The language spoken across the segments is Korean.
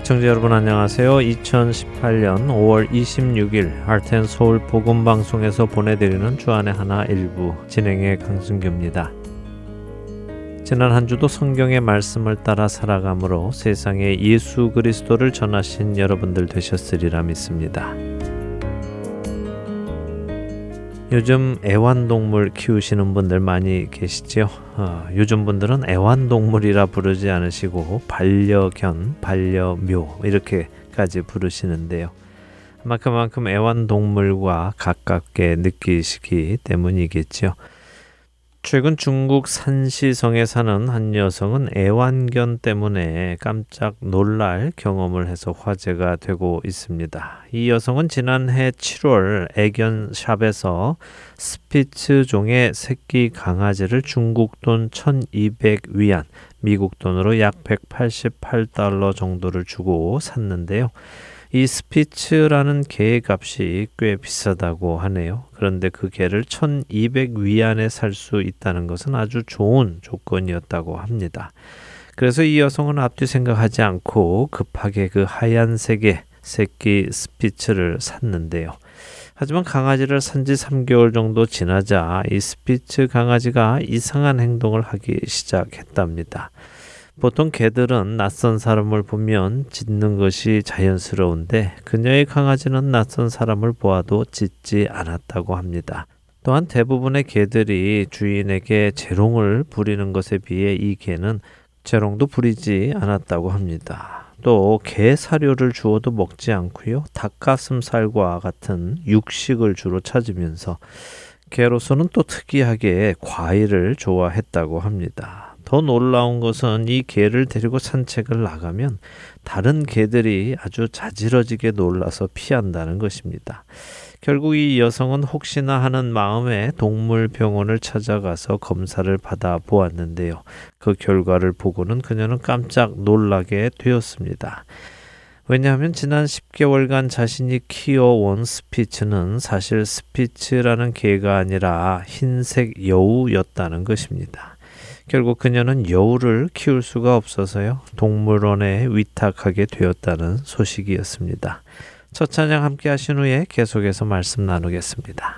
애청자 여러분 안녕하세요. 2018년 5월 26일 할텐 서울 복음방송에서 보내드리는 주안의 하나 일부 진행의 강승규입니다. 지난 한 주도 성경의 말씀을 따라 살아감으로 세상에 예수 그리스도를 전하신 여러분들 되셨으리라 믿습니다. 요즘 애완동물 키우시는 분들 많이 계시죠? 어, 요즘 분들은 애완동물이라 부르지 않으시고 반려견, 반려묘 이렇게까지 부르시는데요. 아마 그만큼 애완동물과 가깝게 느끼시기 때문이겠죠. 최근 중국 산시성에 사는 한 여성은 애완견 때문에 깜짝 놀랄 경험을 해서 화제가 되고 있습니다. 이 여성은 지난해 7월 애견 샵에서 스피츠 종의 새끼 강아지를 중국 돈 1200위안, 미국 돈으로 약 188달러 정도를 주고 샀는데요. 이 스피츠라는 개의 값이 꽤 비싸다고 하네요. 그런데 그 개를 1200 위안에 살 수 있다는 것은 아주 좋은 조건이었다고 합니다. 그래서 이 여성은 앞뒤 생각하지 않고 급하게 그 하얀색의 새끼 스피츠를 샀는데요. 하지만 강아지를 산 지 3개월 정도 지나자 이 스피츠 강아지가 이상한 행동을 하기 시작했답니다. 보통 개들은 낯선 사람을 보면 짖는 것이 자연스러운데 그녀의 강아지는 낯선 사람을 보아도 짖지 않았다고 합니다. 또한 대부분의 개들이 주인에게 재롱을 부리는 것에 비해 이 개는 재롱도 부리지 않았다고 합니다. 또 개 사료를 주어도 먹지 않고요. 닭가슴살과 같은 육식을 주로 찾으면서 개로서는 또 특이하게 과일을 좋아했다고 합니다. 더 놀라운 것은 이 개를 데리고 산책을 나가면 다른 개들이 아주 자지러지게 놀라서 피한다는 것입니다. 결국 이 여성은 혹시나 하는 마음에 동물 병원을 찾아가서 검사를 받아 보았는데요. 그 결과를 보고는 그녀는 깜짝 놀라게 되었습니다. 왜냐하면 지난 10개월간 자신이 키워온 스피츠는 사실 스피츠라는 개가 아니라 흰색 여우였다는 것입니다. 결국 그녀는 여우를 키울 수가 없어서요. 동물원에 위탁하게 되었다는 소식이었습니다. 첫 찬양 함께 하신 후에 계속해서 말씀 나누겠습니다.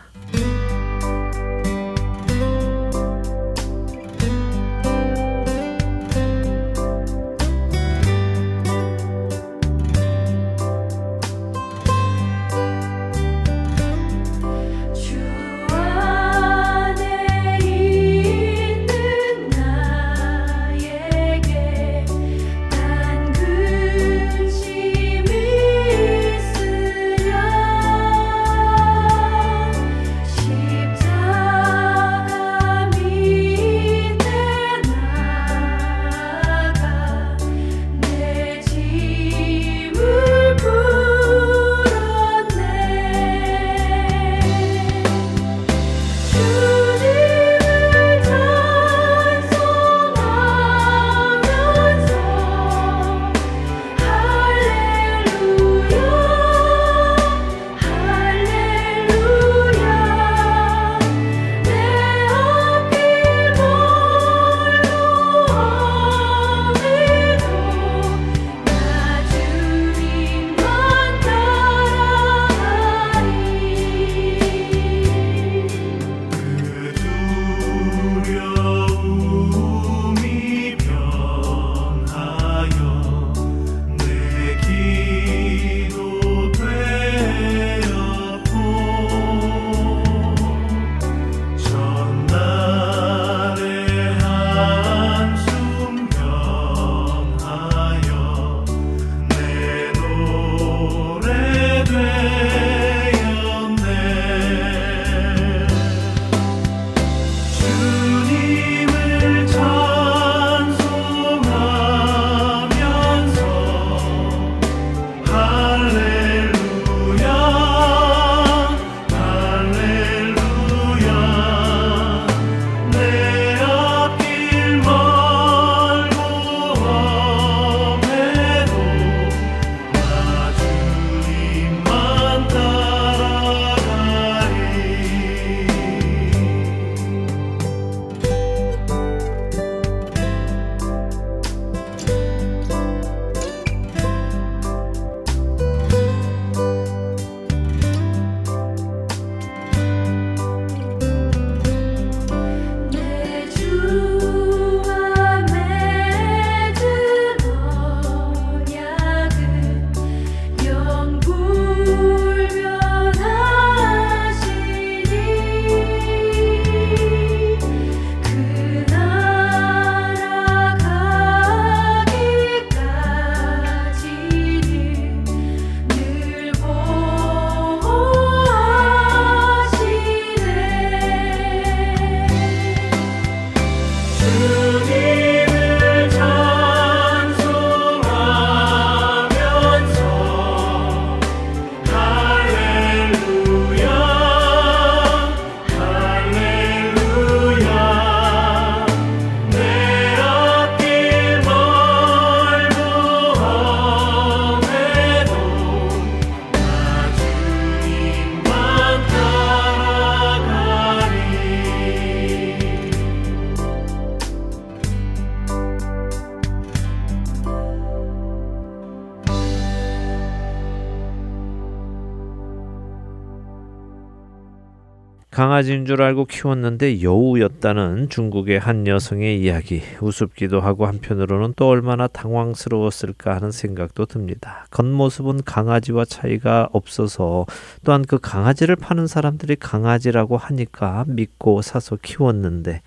강아지인 줄 알고 키웠는데 여우였다는 중국의 한 여성의 이야기 우습기도 하고 한편으로는 또 얼마나 당황스러웠을까 하는 생각도 듭니다. 겉모습은 강아지와 차이가 없어서 또한 그 강아지를 파는 사람들이 강아지라고 하니까 믿고 사서 키웠는데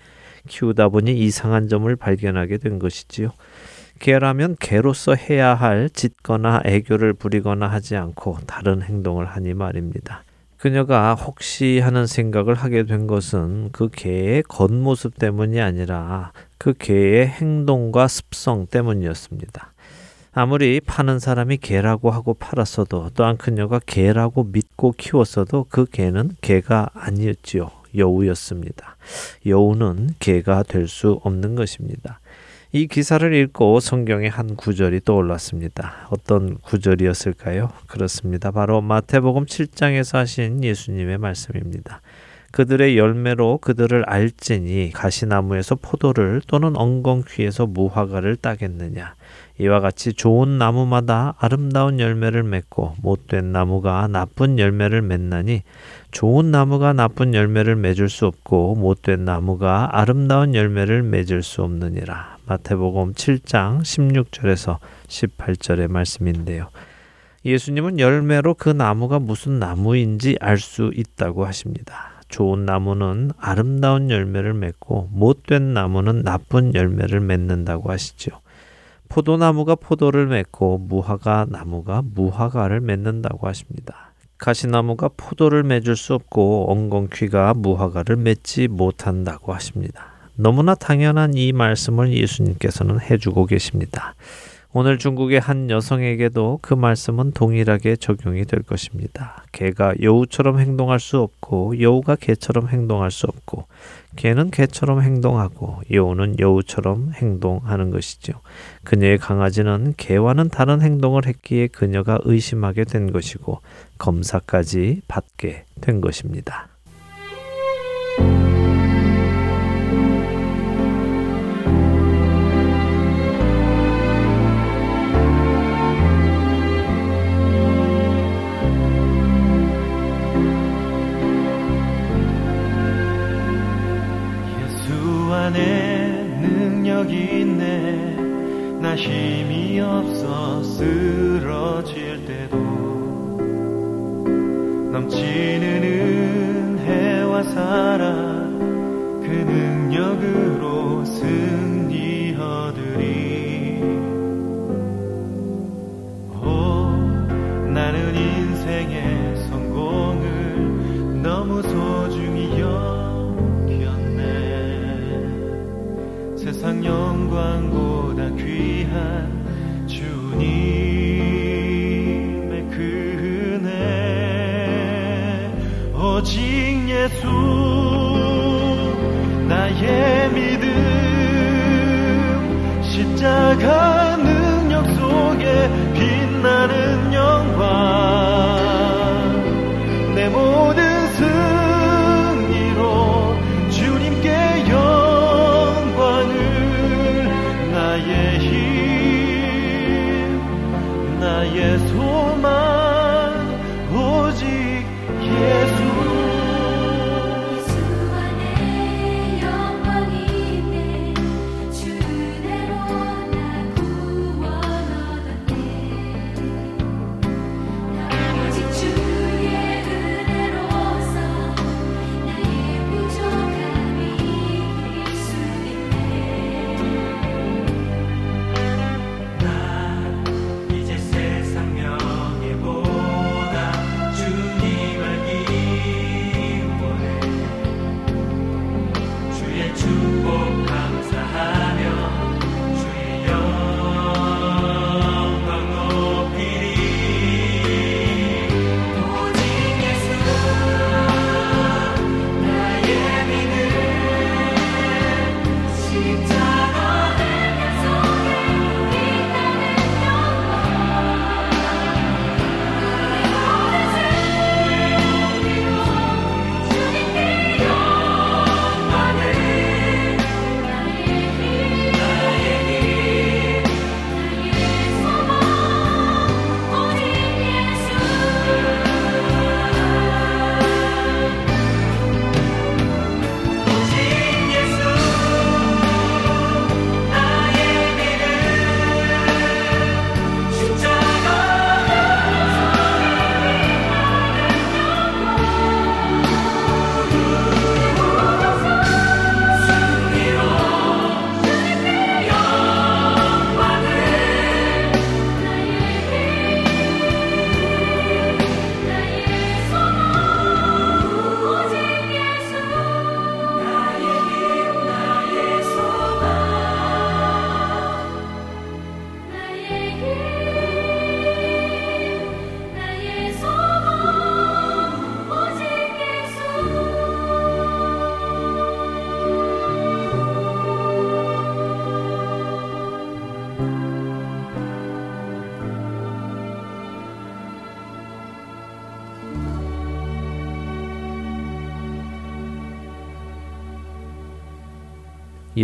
키우다 보니 이상한 점을 발견하게 된 것이지요. 개라면 개로서 해야 할 짖거나 애교를 부리거나 하지 않고 다른 행동을 하니 말입니다. 그녀가 혹시 하는 생각을 하게 된 것은 그 개의 겉모습 때문이 아니라 그 개의 행동과 습성 때문이었습니다. 아무리 파는 사람이 개라고 하고 팔았어도 또한 그녀가 개라고 믿고 키웠어도 그 개는 개가 아니었지요. 여우였습니다. 여우는 개가 될 수 없는 것입니다. 이 기사를 읽고 성경의 한 구절이 떠올랐습니다. 어떤 구절이었을까요? 그렇습니다. 바로 마태복음 7장에서 하신 예수님의 말씀입니다. 그들의 열매로 그들을 알지니 가시나무에서 포도를 또는 엉겅퀴에서 무화과를 따겠느냐. 이와 같이 좋은 나무마다 아름다운 열매를 맺고 못된 나무가 나쁜 열매를 맺나니 좋은 나무가 나쁜 열매를 맺을 수 없고 못된 나무가 아름다운 열매를 맺을 수 없느니라. 마태복음 7장 16절에서 18절의 말씀인데요. 예수님은 열매로 그 나무가 무슨 나무인지 알 수 있다고 하십니다. 좋은 나무는 아름다운 열매를 맺고 못된 나무는 나쁜 열매를 맺는다고 하시죠. 포도나무가 포도를 맺고 무화과 나무가 무화과를 맺는다고 하십니다. 가시나무가 포도를 맺을 수 없고 엉겅퀴가 무화과를 맺지 못한다고 하십니다. 너무나 당연한 이 말씀을 예수님께서는 해주고 계십니다. 오늘 중국의 한 여성에게도 그 말씀은 동일하게 적용이 될 것입니다. 개가 여우처럼 행동할 수 없고 여우가 개처럼 행동할 수 없고 개는 개처럼 행동하고 여우는 여우처럼 행동하는 것이죠. 그녀의 강아지는 개와는 다른 행동을 했기에 그녀가 의심하게 된 것이고 검사까지 받게 된 것입니다. 능력이 있네. 나 힘이 없어 쓰러질 때도 넘치는 은혜와 사랑 그 능력으로 승리 얻으리. 오 나는 인생의 성공을 너무 소중 세상 영광보다 귀한 주님의 그 은혜. 오직 예수 나의 믿음. 십자가 능력 속에 빛나는 영광. 내 모든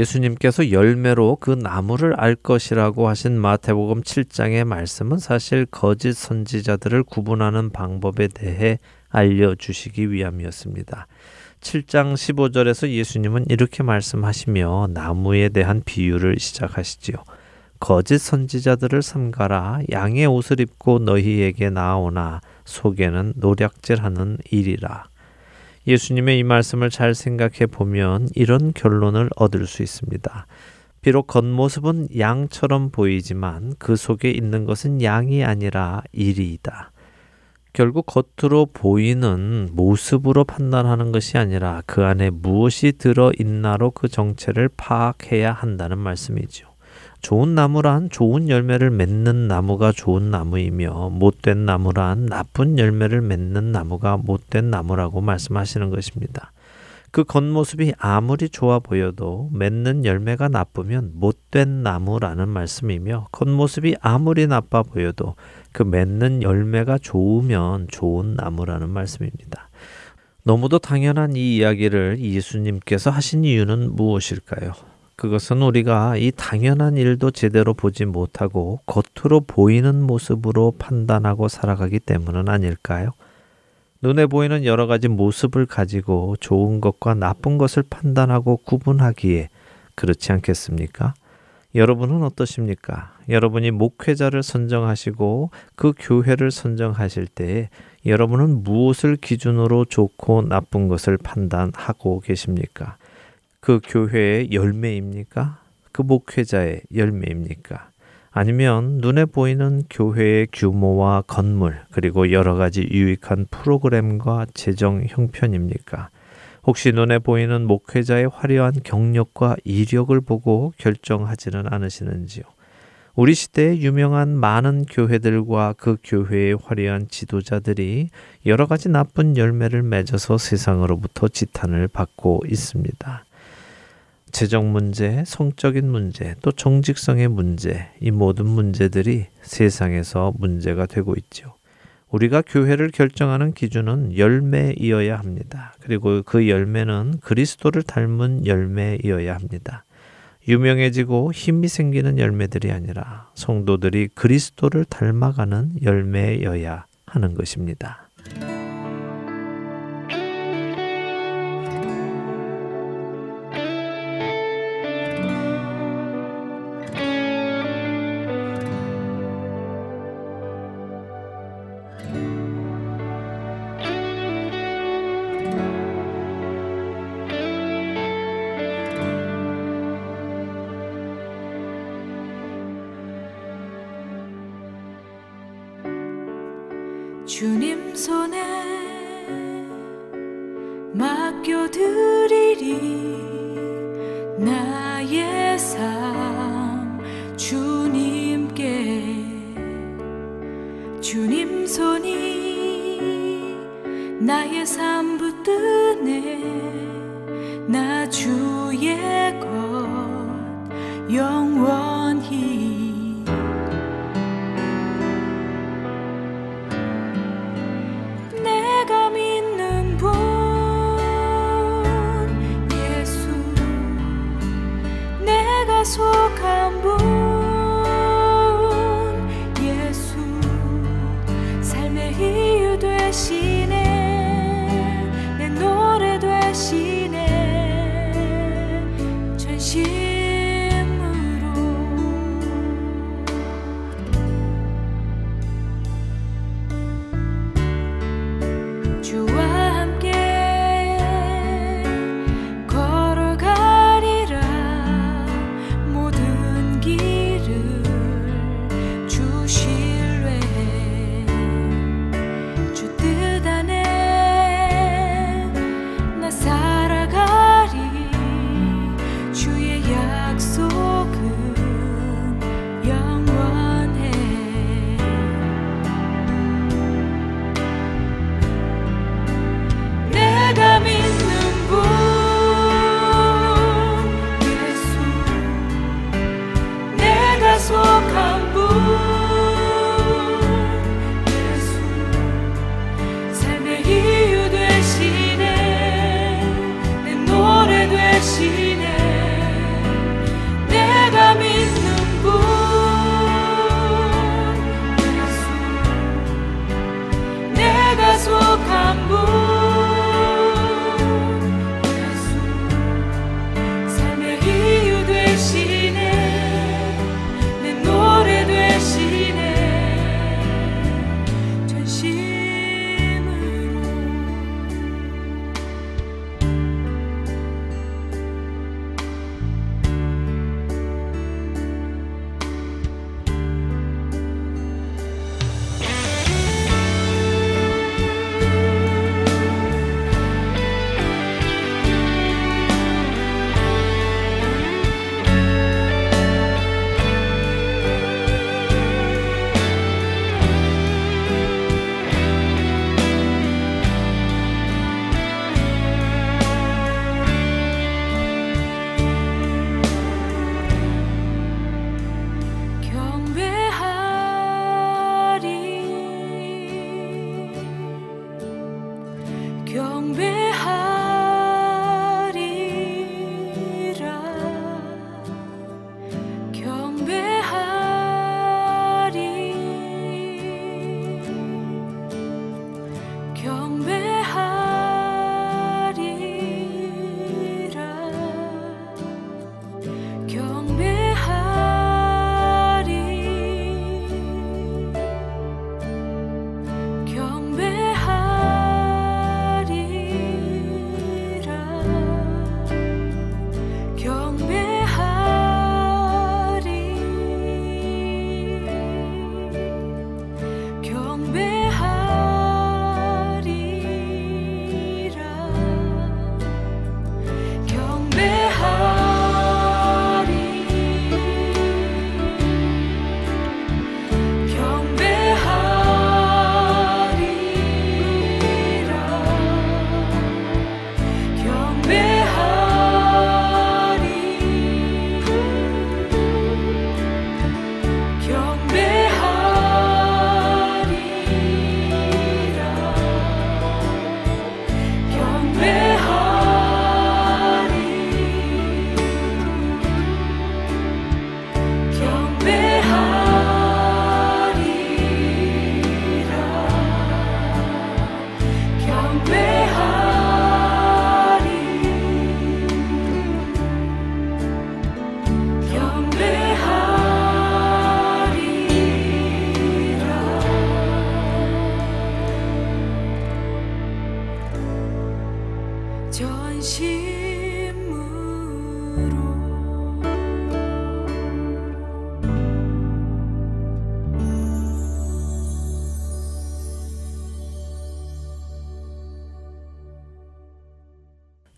예수님께서 열매로 그 나무를 알 것이라고 하신 마태복음 7장의 말씀은 사실 거짓 선지자들을 구분하는 방법에 대해 알려주시기 위함이었습니다. 7장 15절에서 예수님은 이렇게 말씀하시며 나무에 대한 비유를 시작하시지요. 거짓 선지자들을 삼가라 양의 옷을 입고 너희에게 나오나 속에는 노략질하는 일이라. 예수님의 이 말씀을 잘 생각해 보면 이런 결론을 얻을 수 있습니다. 비록 겉모습은 양처럼 보이지만 그 속에 있는 것은 양이 아니라 일이다. 결국 겉으로 보이는 모습으로 판단하는 것이 아니라 그 안에 무엇이 들어 있나로 그 정체를 파악해야 한다는 말씀이죠. 좋은 나무란 좋은 열매를 맺는 나무가 좋은 나무이며 못된 나무란 나쁜 열매를 맺는 나무가 못된 나무라고 말씀하시는 것입니다. 그 겉모습이 아무리 좋아 보여도 맺는 열매가 나쁘면 못된 나무라는 말씀이며 겉모습이 아무리 나빠 보여도 그 맺는 열매가 좋으면 좋은 나무라는 말씀입니다. 너무도 당연한 이 이야기를 예수님께서 하신 이유는 무엇일까요? 그것은 우리가 이 당연한 일도 제대로 보지 못하고 겉으로 보이는 모습으로 판단하고 살아가기 때문은 아닐까요? 눈에 보이는 여러 가지 모습을 가지고 좋은 것과 나쁜 것을 판단하고 구분하기에 그렇지 않겠습니까? 여러분은 어떠십니까? 여러분이 목회자를 선정하시고 그 교회를 선정하실 때 여러분은 무엇을 기준으로 좋고 나쁜 것을 판단하고 계십니까? 그 교회의 열매입니까? 그 목회자의 열매입니까? 아니면 눈에 보이는 교회의 규모와 건물, 그리고 여러 가지 유익한 프로그램과 재정 형편입니까? 혹시 눈에 보이는 목회자의 화려한 경력과 이력을 보고 결정하지는 않으시는지요? 우리 시대에 유명한 많은 교회들과 그 교회의 화려한 지도자들이 여러 가지 나쁜 열매를 맺어서 세상으로부터 지탄을 받고 있습니다. 재정 문제, 성적인 문제, 또 정직성의 문제, 이 모든 문제들이 세상에서 문제가 되고 있죠. 우리가 교회를 결정하는 기준은 열매이어야 합니다. 그리고 그 열매는 그리스도를 닮은 열매이어야 합니다. 유명해지고 힘이 생기는 열매들이 아니라 성도들이 그리스도를 닮아가는 열매여야 하는 것입니다.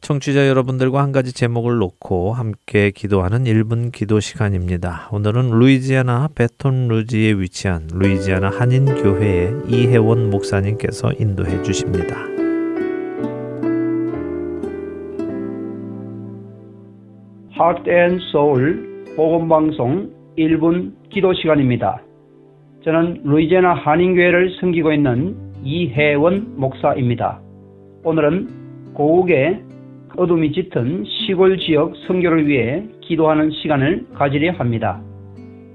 청취자 여러분들과 한 가지 제목을 놓고 함께 기도하는 1분 기도 시간입니다. 오늘은 루이지아나 베톤 루지에 위치한 루이지아나 한인교회의 이혜원 목사님께서 인도해 주십니다. 하트앤소울 복음방송 1분 기도 시간입니다. 저는 루이지아나 한인교회를 섬기고 있는 이혜원 목사입니다. 오늘은 고국의 어둠이 짙은 시골 지역 선교를 위해 기도하는 시간을 가지려 합니다.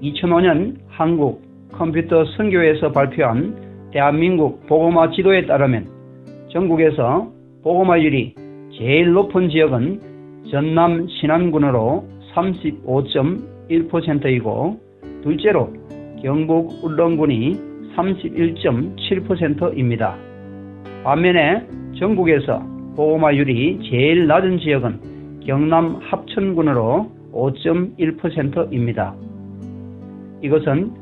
2005년 한국 컴퓨터 선교에서 발표한 대한민국 보고마 지도에 따르면 전국에서 보고마율이 제일 높은 지역은 전남 신안군으로 35.1%이고 둘째로 경북 울릉군이 31.7%입니다. 반면에 전국에서 보호마율이 제일 낮은 지역은 경남 합천군으로 5.1%입니다. 이것은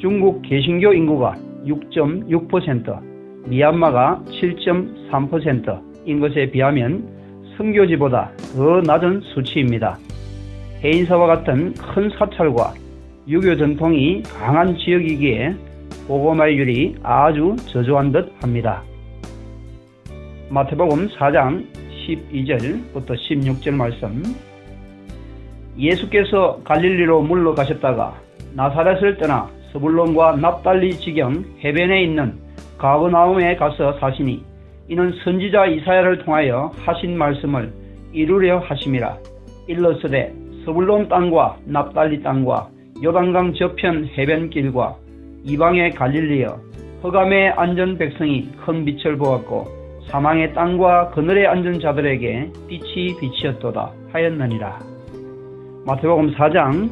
중국 개신교 인구가 6.6%, 미얀마가 7.3%인 것에 비하면 선교지보다 더 낮은 수치입니다. 해인사와 같은 큰 사찰과 유교 전통이 강한 지역이기에 보고마율이 아주 저조한 듯 합니다. 마태복음 4장 12절부터 16절 말씀. 예수께서 갈릴리로 물러가셨다가 나사렛을 떠나 서불론과 납달리 지경 해변에 있는 가버나움에 가서 사시니 이는 선지자 이사야를 통하여 하신 말씀을 이루려 하심이라. 일러스되 서불론 땅과 납달리 땅과 요단강 저편 해변길과 이방의 갈릴리여 허감에 앉은 백성이 큰 빛을 보았고 사망의 땅과 그늘에 앉은 자들에게 빛이 빛이었도다 하였느니라. 마태복음 4장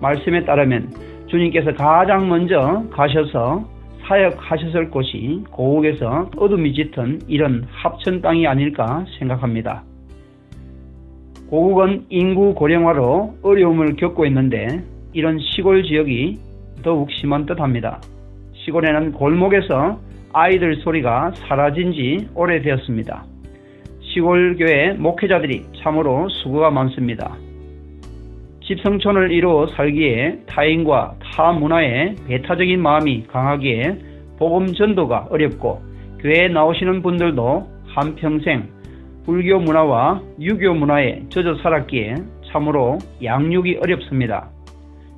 말씀에 따르면 주님께서 가장 먼저 가셔서 사역하셨을 곳이 고국에서 어둠이 짙은 이런 합천 땅이 아닐까 생각합니다. 고국은 인구 고령화로 어려움을 겪고 있는데 이런 시골 지역이 더욱 심한 듯 합니다. 시골에는 골목에서 아이들 소리가 사라진 지 오래되었습니다. 시골교회 목회자들이 참으로 수고가 많습니다. 집성촌을 이루어 살기에 타인과 타 문화에 배타적인 마음이 강하기에 복음 전도가 어렵고 교회에 나오시는 분들도 한평생 불교 문화와 유교 문화에 젖어 살았기에 참으로 양육이 어렵습니다.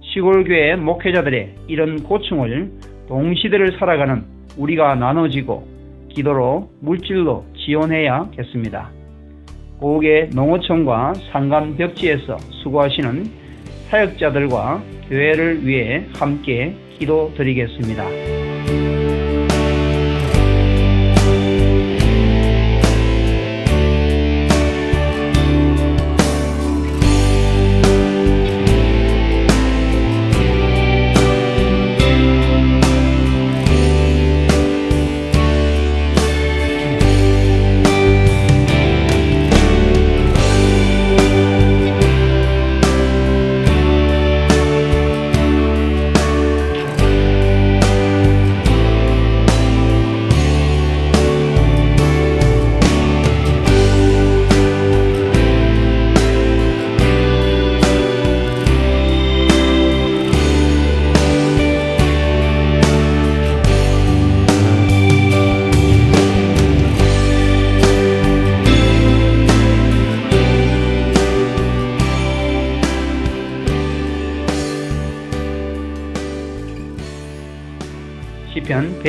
시골교회 목회자들의 이런 고충을 동시대를 살아가는 우리가 나눠지고 기도로 물질로 지원해야겠습니다. 고국의 농어촌과 상간 벽지에서 수고하시는 사역자들과 교회를 위해 함께 기도 드리겠습니다.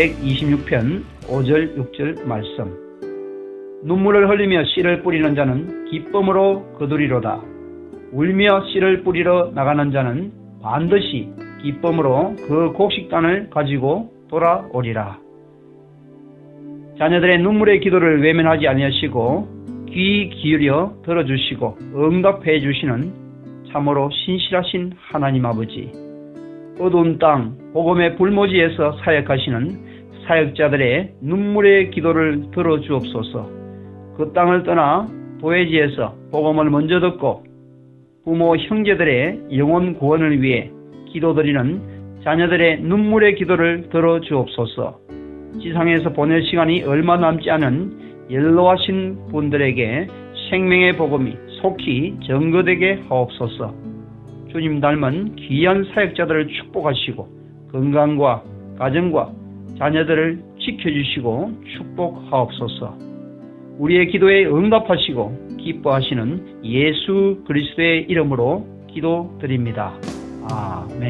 126편 5절 6절 말씀 눈물을 흘리며 씨를 뿌리는 자는 기쁨으로 거두리로다. 울며 씨를 뿌리러 나가는 자는 반드시 기쁨으로 그 곡식단을 가지고 돌아오리라. 자녀들의 눈물의 기도를 외면하지 아니하시고 귀 기울여 들어주시고 응답해 주시는 참으로 신실하신 하나님 아버지. 어두운 땅 복음의 불모지에서 사역하시는 사역자들의 눈물의 기도를 들어주옵소서. 그 땅을 떠나 도해지에서 복음을 먼저 듣고 부모 형제들의 영혼 구원을 위해 기도드리는 자녀들의 눈물의 기도를 들어주옵소서. 지상에서 보낼 시간이 얼마 남지 않은 연로하신 분들에게 생명의 복음이 속히 전거되게 하옵소서. 주님 닮은 귀한 사역자들을 축복하시고 건강과 가정과 자녀들을 지켜주시고 축복하옵소서. 우리의 기도에 응답하시고 기뻐하시는 예수 그리스도의 이름으로 기도드립니다. 아멘.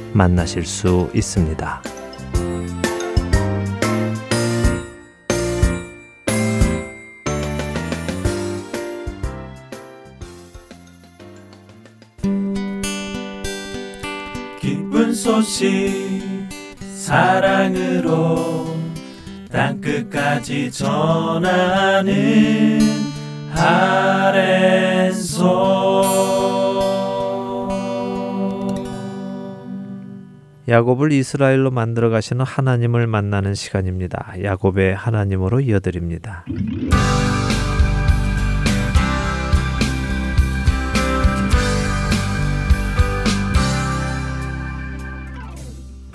만나실 수 있습니다. 기쁜 소식 사랑으로 땅끝까지 전하는 아랜소 야곱을 이스라엘로 만들어 가시는 하나님을 만나는 시간입니다. 야곱의 하나님으로 이어드립니다.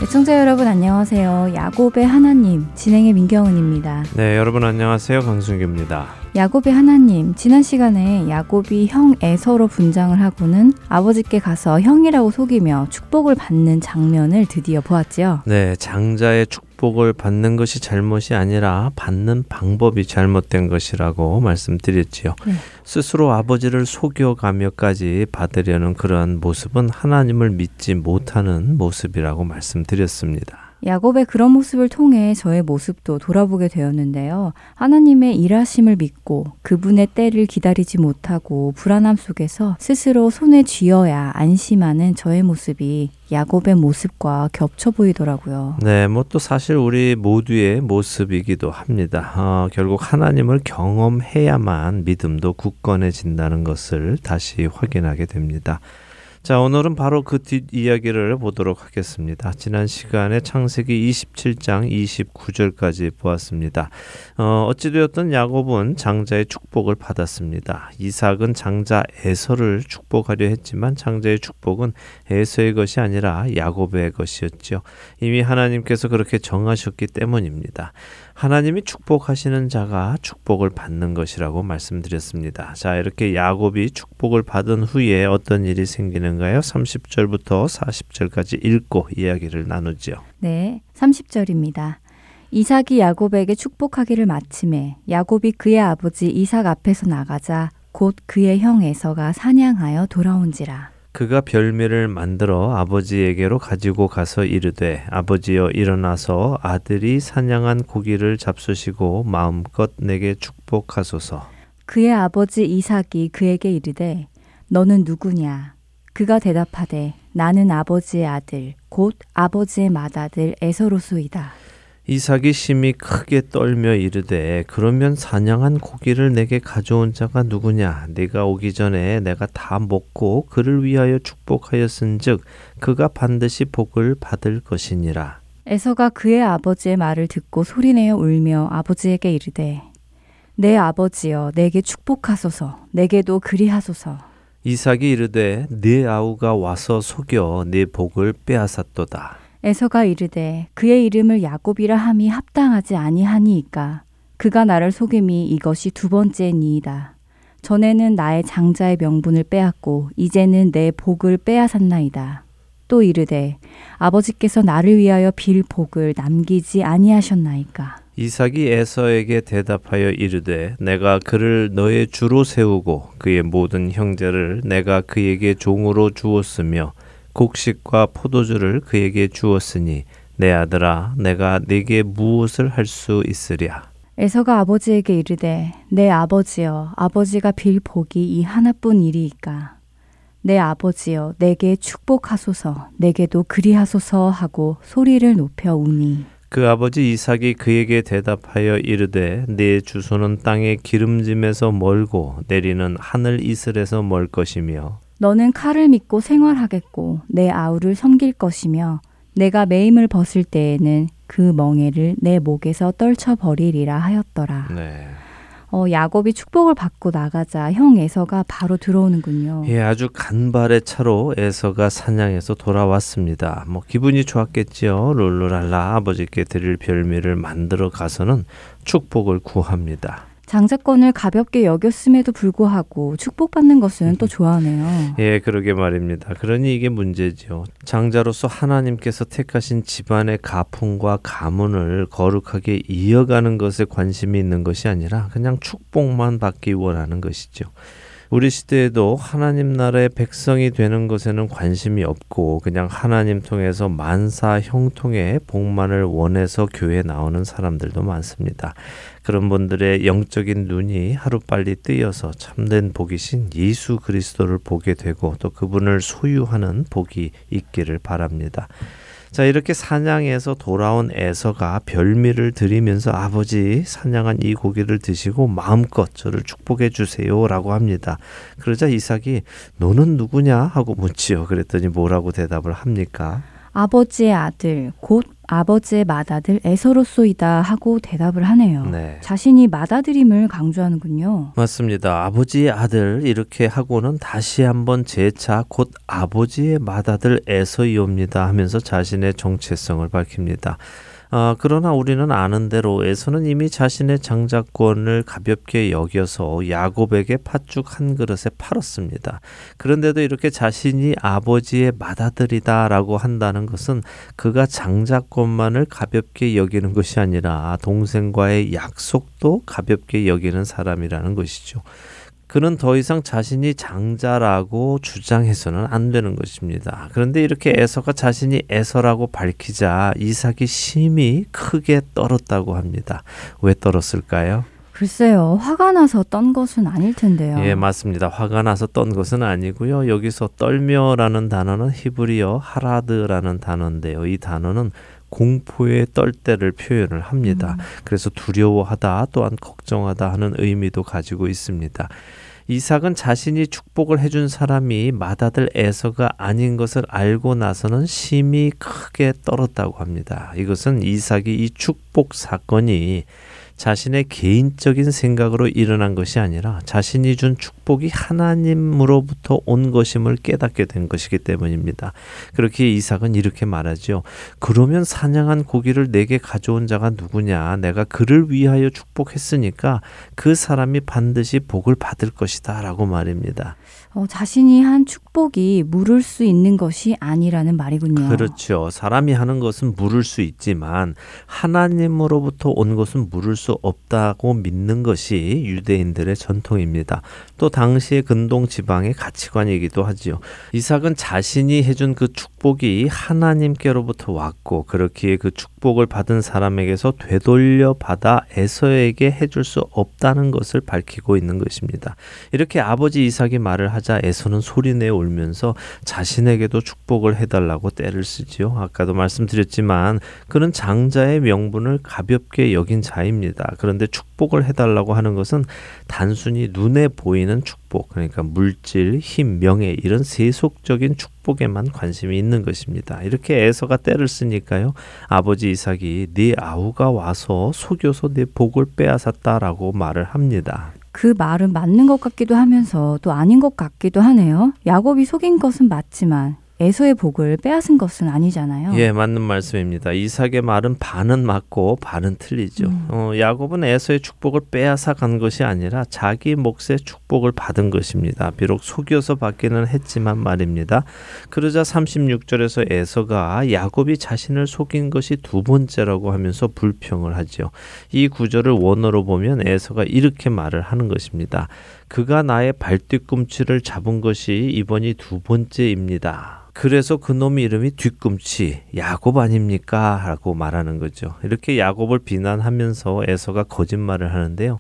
애청자 여러분 안녕하세요. 야곱의 하나님 진행의 민경은입니다. 네, 여러분 안녕하세요. 강순규입니다. 야곱의 하나님 지난 시간에 야곱이 형 에서로 분장을 하고는 아버지께 가서 형이라고 속이며 축복을 받는 장면을 드디어 보았지요. 네, 장자의 축 복을 받는 것이 잘못이 아니라 받는 방법이 잘못된 것이라고 말씀드렸지요. 네. 스스로 아버지를 속여가며까지 받으려는 그러한 모습은 하나님을 믿지 못하는 모습이라고 말씀드렸습니다. 야곱의 그런 모습을 통해 저의 모습도 돌아보게 되었는데요. 하나님의 일하심을 믿고 그분의 때를 기다리지 못하고 불안함 속에서 스스로 손에 쥐어야 안심하는 저의 모습이 야곱의 모습과 겹쳐 보이더라고요. 네, 뭐 또 사실 우리 모두의 모습이기도 합니다. 어, 결국 하나님을 경험해야만 믿음도 굳건해진다는 것을 다시 확인하게 됩니다. 자, 오늘은 바로 그 뒷이야기를 보도록 하겠습니다. 지난 시간에 창세기 27장 29절까지 보았습니다. 어, 어찌되었든 야곱은 장자의 축복을 받았습니다. 이삭은 장자 에서를 축복하려 했지만 장자의 축복은 에서의 것이 아니라 야곱의 것이었죠. 이미 하나님께서 그렇게 정하셨기 때문입니다. 하나님이 축복하시는 자가 축복을 받는 것이라고 말씀드렸습니다. 자, 이렇게 야곱이 축복을 받은 후에 어떤 일이 생기는가요? 30절부터 40절까지 읽고 이야기를 나누죠. 네, 30절입니다. 이삭이 야곱에게 축복하기를 마침에 야곱이 그의 아버지 이삭 앞에서 나가자 곧 그의 형 에서가 사냥하여 돌아온지라. 그가 별미를 만들어 아버지에게로 가지고 가서 이르되 아버지여 일어나서 아들이 사냥한 고기를 잡수시고 마음껏 내게 축복하소서. 그의 아버지 이삭이 그에게 이르되 너는 누구냐? 그가 대답하되 나는 아버지의 아들 곧 아버지의 맏아들 에서로소이다. 이삭이 심히 크게 떨며 이르되 그러면 사냥한 고기를 내게 가져온 자가 누구냐? 네가 오기 전에 내가 다 먹고 그를 위하여 축복하였은즉 그가 반드시 복을 받을 것이니라. 에서가 그의 아버지의 말을 듣고 소리내어 울며 아버지에게 이르되 내 아버지여 내게 축복하소서. 내게도 그리하소서. 이삭이 이르되 네 아우가 와서 속여 네 복을 빼앗았도다 에서가 이르되 그의 이름을 야곱이라 함이 합당하지 아니하니이까 그가 나를 속임이 이것이 두 번째니이다. 전에는 나의 장자의 명분을 빼앗고 이제는 내 복을 빼앗았나이다. 또 이르되 아버지께서 나를 위하여 빌 복을 남기지 아니하셨나이까. 이삭이 에서에게 대답하여 이르되 내가 그를 너의 주로 세우고 그의 모든 형제를 내가 그에게 종으로 주었으며 곡식과 포도주를 그에게 주었으니 내 아들아 내가 네게 무엇을 할 수 있으랴. 에서가 아버지에게 이르되 내 아버지여 아버지가 빌 복이 이 하나뿐 일이이까? 내 아버지여 내게 축복하소서 내게도 그리하소서 하고 소리를 높여 우니. 그 아버지 이삭이 그에게 대답하여 이르되 내 주소는 땅의 기름짐에서 멀고 내리는 하늘 이슬에서 멀 것이며 너는 칼을 믿고 생활하겠고 내 아우를 섬길 것이며 내가 매임을 벗을 때에는 그 멍에를 내 목에서 떨쳐 버리리라 하였더라. 네. 어, 야곱이 축복을 받고 나가자 형 에서가 바로 들어오는군요. 예, 아주 간발의 차로 에서가 사냥해서 돌아왔습니다. 뭐 기분이 좋았겠지요. 룰루랄라 아버지께 드릴 별미를 만들어 가서는 축복을 구합니다. 장자권을 가볍게 여겼음에도 불구하고 축복받는 것은 또 좋아하네요. 예, 그러게 말입니다. 그러니 이게 문제지요. 장자로서 하나님께서 택하신 집안의 가풍과 가문을 거룩하게 이어가는 것에 관심이 있는 것이 아니라 그냥 축복만 받기 원하는 것이죠. 우리 시대에도 하나님 나라의 백성이 되는 것에는 관심이 없고 그냥 하나님 통해서 만사 형통의 복만을 원해서 교회에 나오는 사람들도 많습니다. 그런 분들의 영적인 눈이 하루빨리 뜨여서 참된 복이신 예수 그리스도를 보게 되고 또 그분을 소유하는 복이 있기를 바랍니다. 자, 이렇게 사냥해서 돌아온 에서가 별미를 드리면서 아버지 사냥한 이 고기를 드시고 마음껏 저를 축복해 주세요라고 합니다. 그러자 이삭이 너는 누구냐 하고 묻지요. 그랬더니 뭐라고 대답을 합니까? 아버지의 아들 곧 아버지의 맏아들 에서로소이다 하고 대답을 하네요. 네. 자신이 맏아들임을 강조하는군요. 맞습니다. 아버지의 아들 이렇게 하고는 다시 한번 재차 곧 아버지의 맏아들 에서이옵니다 하면서 자신의 정체성을 밝힙니다. 아, 그러나 우리는 아는 대로 에서는 이미 자신의 장자권을 가볍게 여겨서 야곱에게 팥죽 한 그릇에 팔았습니다. 그런데도 이렇게 자신이 아버지의 맏아들이다라고 한다는 것은 그가 장자권만을 가볍게 여기는 것이 아니라 동생과의 약속도 가볍게 여기는 사람이라는 것이죠. 그는 더 이상 자신이 장자라고 주장해서는 안 되는 것입니다. 그런데 이렇게 에서가 자신이 에서라고 밝히자 이삭이 심히 크게 떨었다고 합니다. 왜 떨었을까요? 글쎄요, 화가 나서 떤 것은 아닐 텐데요. 예, 맞습니다. 화가 나서 떤 것은 아니고요. 여기서 떨며라는 단어는 히브리어 하라드라는 단어인데요. 이 단어는 공포의 떨 때를 표현을 합니다. 음. 그래서 두려워하다 또한 걱정하다 하는 의미도 가지고 있습니다. 이삭은 자신이 축복을 해준 사람이 맏아들 에서가 아닌 것을 알고 나서는 심히 크게 떨었다고 합니다. 이것은 이삭이 이 축복 사건이 자신의 개인적인 생각으로 일어난 것이 아니라 자신이 준 축복이 하나님으로부터 온 것임을 깨닫게 된 것이기 때문입니다. 그렇게 이삭은 이렇게 말하죠. 그러면 사냥한 고기를 내게 가져온 자가 누구냐? 내가 그를 위하여 축복했으니까 그 사람이 반드시 복을 받을 것이다. 라고 말입니다. 어, 자신이 한 축복이 물을 수 있는 것이 아니라는 말이군요. 그렇죠. 사람이 하는 것은 물을 수 있지만 하나님으로부터 온 것은 물을 수 없다고 믿는 것이 유대인들의 전통입니다. 또 당시의 근동 지방의 가치관이기도 하지요. 이삭은 자신이 해준 그 축복이 하나님께로부터 왔고 그렇기에 그 축복을 받은 사람에게서 되돌려 받아 에서에게 해줄 수 없다는 것을 밝히고 있는 것입니다. 이렇게 아버지 이삭이 말을 하자 에서는 소리내 울면서 자신에게도 축복을 해달라고 때를 쓰지요. 아까도 말씀드렸지만 그는 장자의 명분을 가볍게 여긴 자입니다. 그런데 축복을 해달라고 하는 것은 단순히 눈에 보이는 축복, 그러니까 물질, 힘, 명예 이런 세속적인 축복에만 관심이 있는 것입니다. 이렇게 에서가 때를 쓰니까요. 아버지 이삭이 네 아우가 와서 속여서 내 복을 빼앗았다라고 말을 합니다. 그 말은 맞는 것 같기도 하면서 또 아닌 것 같기도 하네요. 야곱이 속인 것은 맞지만 에서의 복을 빼앗은 것은 아니잖아요. 예, 맞는 말씀입니다. 이삭의 말은 반은 맞고 반은 틀리죠. 음. 어, 야곱은 에서의 축복을 빼앗아 간 것이 아니라 자기 몫의 축복을 받은 것입니다. 비록 속여서 받기는 했지만 말입니다. 그러자 36절에서 에서가 야곱이 자신을 속인 것이 두 번째라고 하면서 불평을 하지요. 이 구절을 원어로 보면 에서가 이렇게 말을 하는 것입니다. 그가 나의 발뒤꿈치를 잡은 것이 이번이 두 번째입니다. 그래서 그놈의 이름이 뒤꿈치 야곱 아닙니까? 라고 말하는 거죠. 이렇게 야곱을 비난하면서 에서가 거짓말을 하는데요.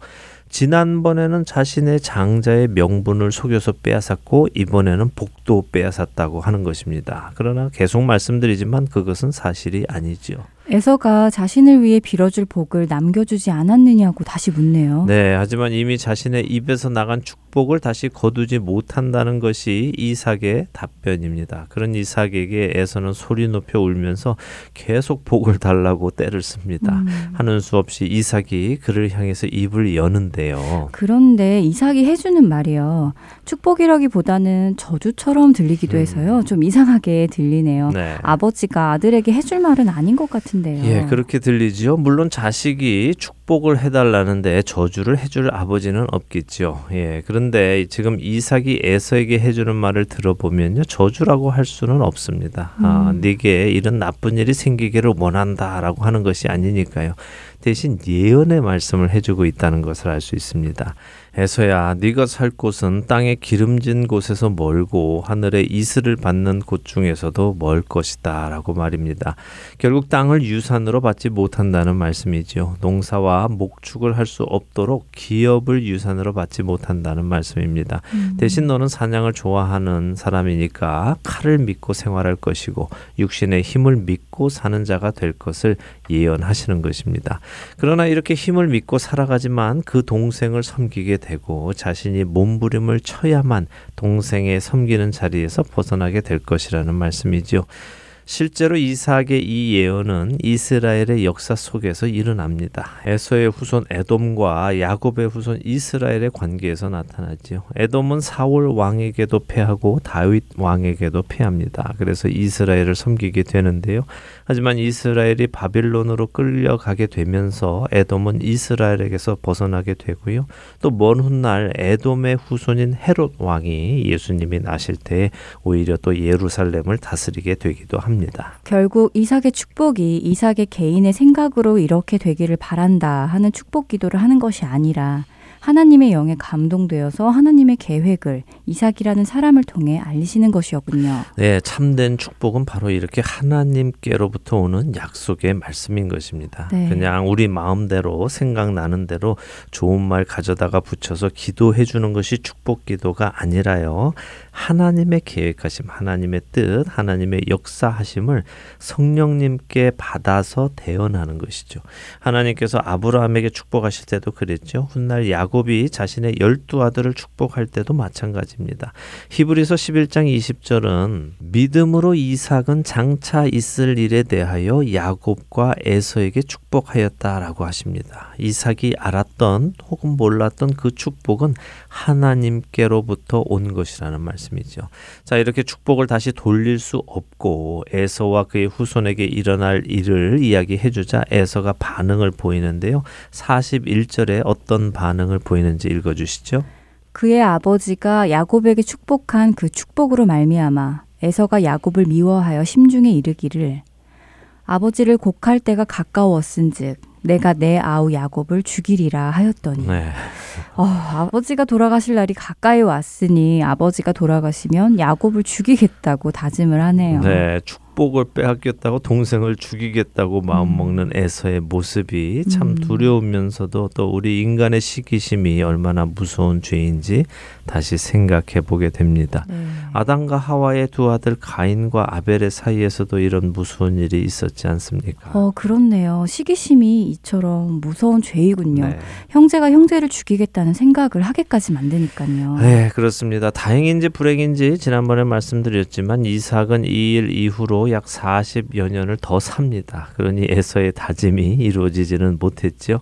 지난번에는 자신의 장자의 명분을 속여서 빼앗았고 이번에는 복도 빼앗았다고 하는 것입니다. 그러나 계속 말씀드리지만 그것은 사실이 아니지요. 에서가 자신을 위해 빌어줄 복을 남겨주지 않았느냐고 다시 묻네요. 네, 하지만 이미 자신의 입에서 나간 축복을 다시 거두지 못한다는 것이 이삭의 답변입니다. 그런 이삭에게 에서는 소리 높여 울면서 계속 복을 달라고 때를 씁니다. 음. 하는 수 없이 이삭이 그를 향해서 입을 여는데요. 그런데 이삭이 해주는 말이요. 축복이라기보다는 저주처럼 들리기도 음. 해서요. 좀 이상하게 들리네요. 네. 아버지가 아들에게 해줄 말은 아닌 것 같은데 요. 예, 그렇게 들리지요. 물론 자식이 축복을 해달라는데 저주를 해줄 아버지는 없겠죠. 예, 그런데 지금 이삭이 에서에게 해주는 말을 들어보면요, 저주라고 할 수는 없습니다. 아, 음. 아, 네게 이런 나쁜 일이 생기기를 원한다라고 하는 것이 아니니까요. 대신 예언의 말씀을 해주고 있다는 것을 알 수 있습니다. 에서야 네가 살 곳은 땅의 기름진 곳에서 멀고 하늘의 이슬을 받는 곳 중에서도 멀 것이다라고 말입니다. 결국 땅을 유산으로 받지 못한다는 말씀이지요. 농사와 목축을 할 수 없도록 기업을 유산으로 받지 못한다는 말씀입니다. 음. 대신 너는 사냥을 좋아하는 사람이니까 칼을 믿고 생활할 것이고 육신의 힘을 믿고 사는 자가 될 것을 예언하시는 것입니다. 그러나 이렇게 힘을 믿고 살아가지만 그 동생을 섬기게 되고 자신이 몸부림을 쳐야만 동생의 섬기는 자리에서 벗어나게 될 것이라는 말씀이지요. 실제로 이삭의 이 예언은 이스라엘의 역사 속에서 일어납니다. 에서의 후손 에돔과 야곱의 후손 이스라엘의 관계에서 나타나지요. 에돔은 사울 왕에게도 패하고 다윗 왕에게도 패합니다. 그래서 이스라엘을 섬기게 되는데요. 하지만 이스라엘이 바빌론으로 끌려가게 되면서 에돔은 이스라엘에게서 벗어나게 되고요. 또 먼 훗날 에돔의 후손인 헤롯 왕이 예수님이 나실 때 오히려 또 예루살렘을 다스리게 되기도 합니다. 합니다. 결국 이삭의 축복이 이삭의 개인의 생각으로 이렇게 되기를 바란다 하는 축복 기도를 하는 것이 아니라 하나님의 영에 감동되어서 하나님의 계획을 이삭이라는 사람을 통해 알리시는 것이었군요. 네, 참된 축복은 바로 이렇게 하나님께로부터 오는 약속의 말씀인 것입니다. 네. 그냥 우리 마음대로 생각나는 대로 좋은 말 가져다가 붙여서 기도해 주는 것이 축복 기도가 아니라요. 하나님의 계획하심, 하나님의 뜻, 하나님의 역사하심을 성령님께 받아서 대언하는 것이죠. 하나님께서 아브라함에게 축복하실 때도 그랬죠. 훗날 야곱이 자신의 열두 아들을 축복할 때도 마찬가지입니다. 히브리서 11장 20절은 믿음으로 이삭은 장차 있을 일에 대하여 야곱과 에서에게 축복하였다라고 하십니다. 이삭이 알았던 혹은 몰랐던 그 축복은 하나님께로부터 온 것이라는 말씀이죠. 자, 이렇게 축복을 다시 돌릴 수 없고 에서와 그의 후손에게 일어날 일을 이야기해 주자 에서가 반응을 보이는데요. 41절에 어떤 반응을 보이는지 읽어 주시죠. 그의 아버지가 야곱에게 축복한 그 축복으로 말미암아 에서가 야곱을 미워하여 심중에 이르기를 아버지를 곡할 때가 가까웠은즉 내가 내 아우 야곱을 죽이리라 하였더니 네. 어, 아버지가 돌아가실 날이 가까이 왔으니 아버지가 돌아가시면 야곱을 죽이겠다고 다짐을 하네요. 네, 축 복을 빼앗겼다고 동생을 죽이겠다고 마음먹는 음. 에서의 모습이 참 음. 두려우면서도 또 우리 인간의 시기심이 얼마나 무서운 죄인지 다시 생각해 보게 됩니다. 네. 아담과 하와의 두 아들 가인과 아벨의 사이에서도 이런 무서운 일이 있었지 않습니까? 어, 그렇네요. 시기심이 이처럼 무서운 죄이군요. 네. 형제가 형제를 죽이겠다는 생각을 하게까지 만드니까요. 네, 그렇습니다. 다행인지 불행인지 지난번에 말씀드렸지만 이삭은 이 일 이후로 약 40여 년을 더 삽니다. 그러니 에서의 다짐이 이루어지지는 못했죠.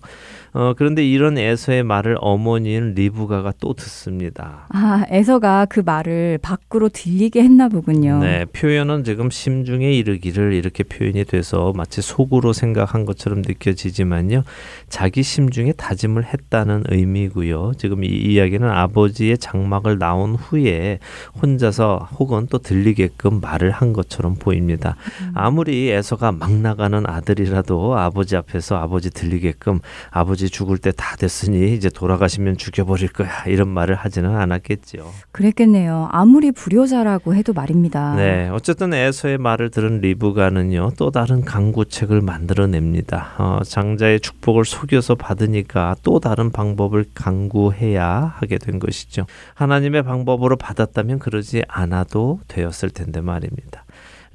어, 그런데 이런 에서의 말을 어머니인 리브가가 또 듣습니다. 아, 에서가 그 말을 밖으로 들리게 했나 보군요. 네, 표현은 지금 심중에 이르기를 이렇게 표현이 돼서 마치 속으로 생각한 것처럼 느껴지지만요. 자기 심중에 다짐을 했다는 의미고요. 지금 이 이야기는 아버지의 장막을 나온 후에 혼자서 혹은 또 들리게끔 말을 한 것처럼 보입니다. 음. 아무리 에서가 막 나가는 아들이라도 아버지 앞에서 아버지 들리게끔 아버지 아버지 죽을 때 다 됐으니 이제 돌아가시면 죽여버릴 거야 이런 말을 하지는 않았겠죠. 그랬겠네요. 아무리 불효자라고 해도 말입니다. 네, 어쨌든 에서의 말을 들은 리브가는요 또 다른 강구책을 만들어냅니다. 어, 장자의 축복을 속여서 받으니까 또 다른 방법을 강구해야 하게 된 것이죠. 하나님의 방법으로 받았다면 그러지 않아도 되었을 텐데 말입니다.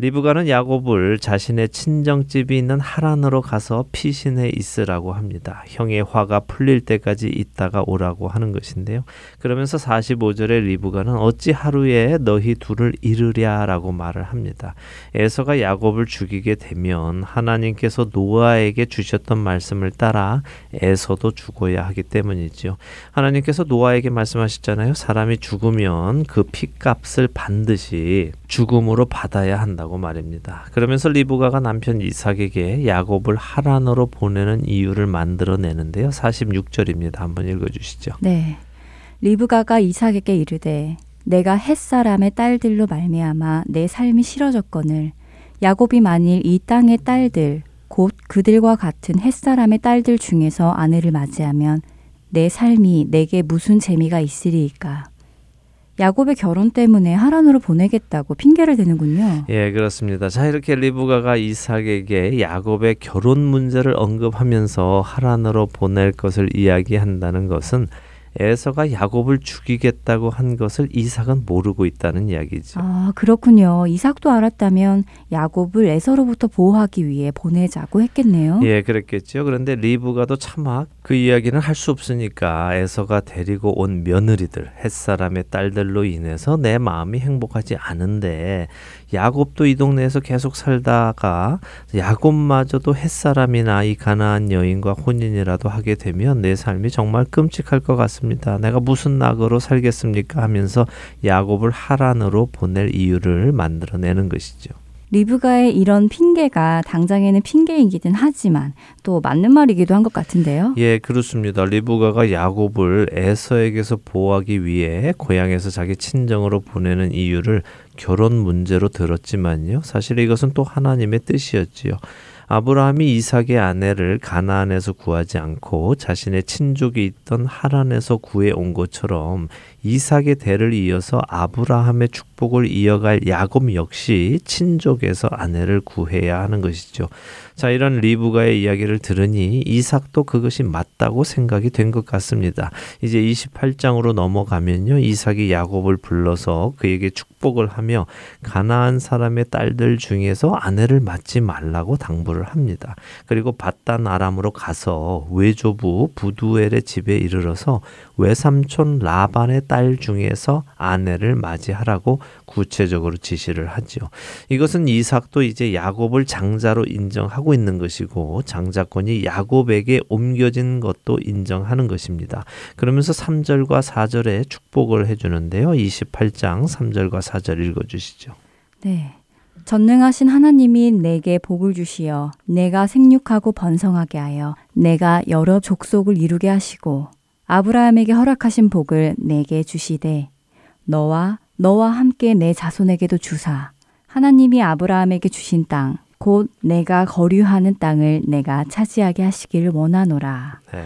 리브가는 야곱을 자신의 친정집이 있는 하란으로 가서 피신해 있으라고 합니다. 형의 화가 풀릴 때까지 있다가 오라고 하는 것인데요. 그러면서 45절에 리브가는 어찌 하루에 너희 둘을 이르랴라고 말을 합니다. 에서가 야곱을 죽이게 되면 하나님께서 노아에게 주셨던 말씀을 따라 에서도 죽어야 하기 때문이지요. 하나님께서 노아에게 말씀하셨잖아요. 사람이 죽으면 그 피값을 반드시 죽음으로 받아야 한다고 말입니다. 그러면서 리브가가 남편 이삭에게 야곱을 하란으로 보내는 이유를 만들어내는데요. 46절입니다. 한번 읽어주시죠. 네. 리브가가 이삭에게 이르되 내가 햇사람의 딸들로 말미암아 내 삶이 싫어졌거늘 야곱이 만일 이 땅의 딸들 곧 그들과 같은 햇사람의 딸들 중에서 아내를 맞이하면 내 삶이 내게 무슨 재미가 있으리이까 야곱의 결혼 때문에 하란으로 보내겠다고 핑계를 대는군요. 예, 그렇습니다. 자, 이렇게 리브가가 이삭에게 야곱의 결혼 문제를 언급하면서 하란으로 보낼 것을 이야기한다는 것은 에서가 야곱을 죽이겠다고 한 것을 이삭은 모르고 있다는 이야기죠. 아, 그렇군요. 이삭도 알았다면 야곱을 에서로부터 보호하기 위해 보내자고 했겠네요. 예, 그랬겠죠. 그런데 리브가도 차마 그 이야기는 할 수 없으니까 에서가 데리고 온 며느리들, 햇사람의 딸들로 인해서 내 마음이 행복하지 않은데 야곱도 이 동네에서 계속 살다가 야곱마저도 햇사람이나 이 가나안 여인과 혼인이라도 하게 되면 내 삶이 정말 끔찍할 것 같습니다. 내가 무슨 낙으로 살겠습니까? 하면서 야곱을 하란으로 보낼 이유를 만들어내는 것이죠. 리브가의 이런 핑계가 당장에는 핑계이기는 하지만 또 맞는 말이기도 한 것 같은데요. 예, 그렇습니다. 리브가가 야곱을 에서에게서 보호하기 위해 고향에서 자기 친정으로 보내는 이유를 결혼 문제로 들었지만요. 사실 이것은 또 하나님의 뜻이었지요. 아브라함이 이삭의 아내를 가나안에서 구하지 않고 자신의 친족이 있던 하란에서 구해 온 것처럼 이삭의 대를 이어서 아브라함의 축복을 이어갈 야곱 역시 친족에서 아내를 구해야 하는 것이죠. 자, 이런 리브가의 이야기를 들으니 이삭도 그것이 맞다고 생각이 된 것 같습니다. 이제 28장으로 넘어가면요. 이삭이 야곱을 불러서 그에게 축복을 하며 가나안 사람의 딸들 중에서 아내를 맞지 말라고 당부를 합니다. 그리고 바단 아람으로 가서 외조부 부두엘의 집에 이르러서 외삼촌 라반의 딸 중에서 아내를 맞이하라고 구체적으로 지시를 하죠. 이것은 이삭도 이제 야곱을 장자로 인정하고 있는 것이고 장자권이 야곱에게 옮겨진 것도 인정하는 것입니다. 그러면서 3절과 4절에 축복을 해 주는데요. 28장 3절과 4절 읽어 주시죠. 네. 전능하신 하나님이 내게 복을 주시어 내가 생육하고 번성하게 하여 내가 여러 족속을 이루게 하시고 아브라함에게 허락하신 복을 내게 주시되 너와 너와 함께 내 자손에게도 주사 하나님이 아브라함에게 주신 땅 곧 내가 거류하는 땅을 내가 차지하게 하시기를 원하노라. 네.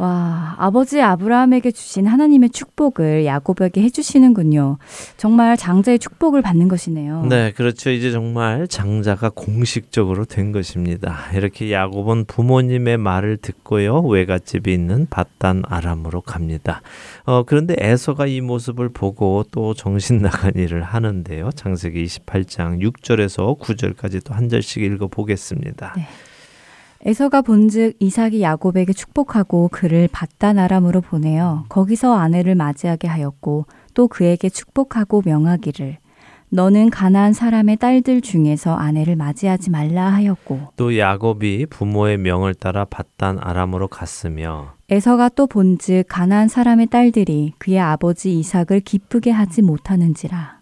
와, 아버지 아브라함에게 주신 하나님의 축복을 야곱에게 해주시는군요. 정말 장자의 축복을 받는 것이네요. 네, 그렇죠. 이제 정말 장자가 공식적으로 된 것입니다. 이렇게 야곱은 부모님의 말을 듣고요. 외갓집이 있는 바단 아람으로 갑니다. 어, 그런데 에서가 이 모습을 보고 또 정신 나간 일을 하는데요. 창세기 28장 6절에서 9절까지 또 한 절씩 읽어 보겠습니다. 네. 에서가 본즉 이삭이 야곱에게 축복하고 그를 바단 아람으로 보내어 거기서 아내를 맞이하게 하였고 또 그에게 축복하고 명하기를 너는 가나안 사람의 딸들 중에서 아내를 맞이하지 말라 하였고 또 야곱이 부모의 명을 따라 바단 아람으로 갔으며 에서가 또 본즉 가나안 사람의 딸들이 그의 아버지 이삭을 기쁘게 하지 못하는지라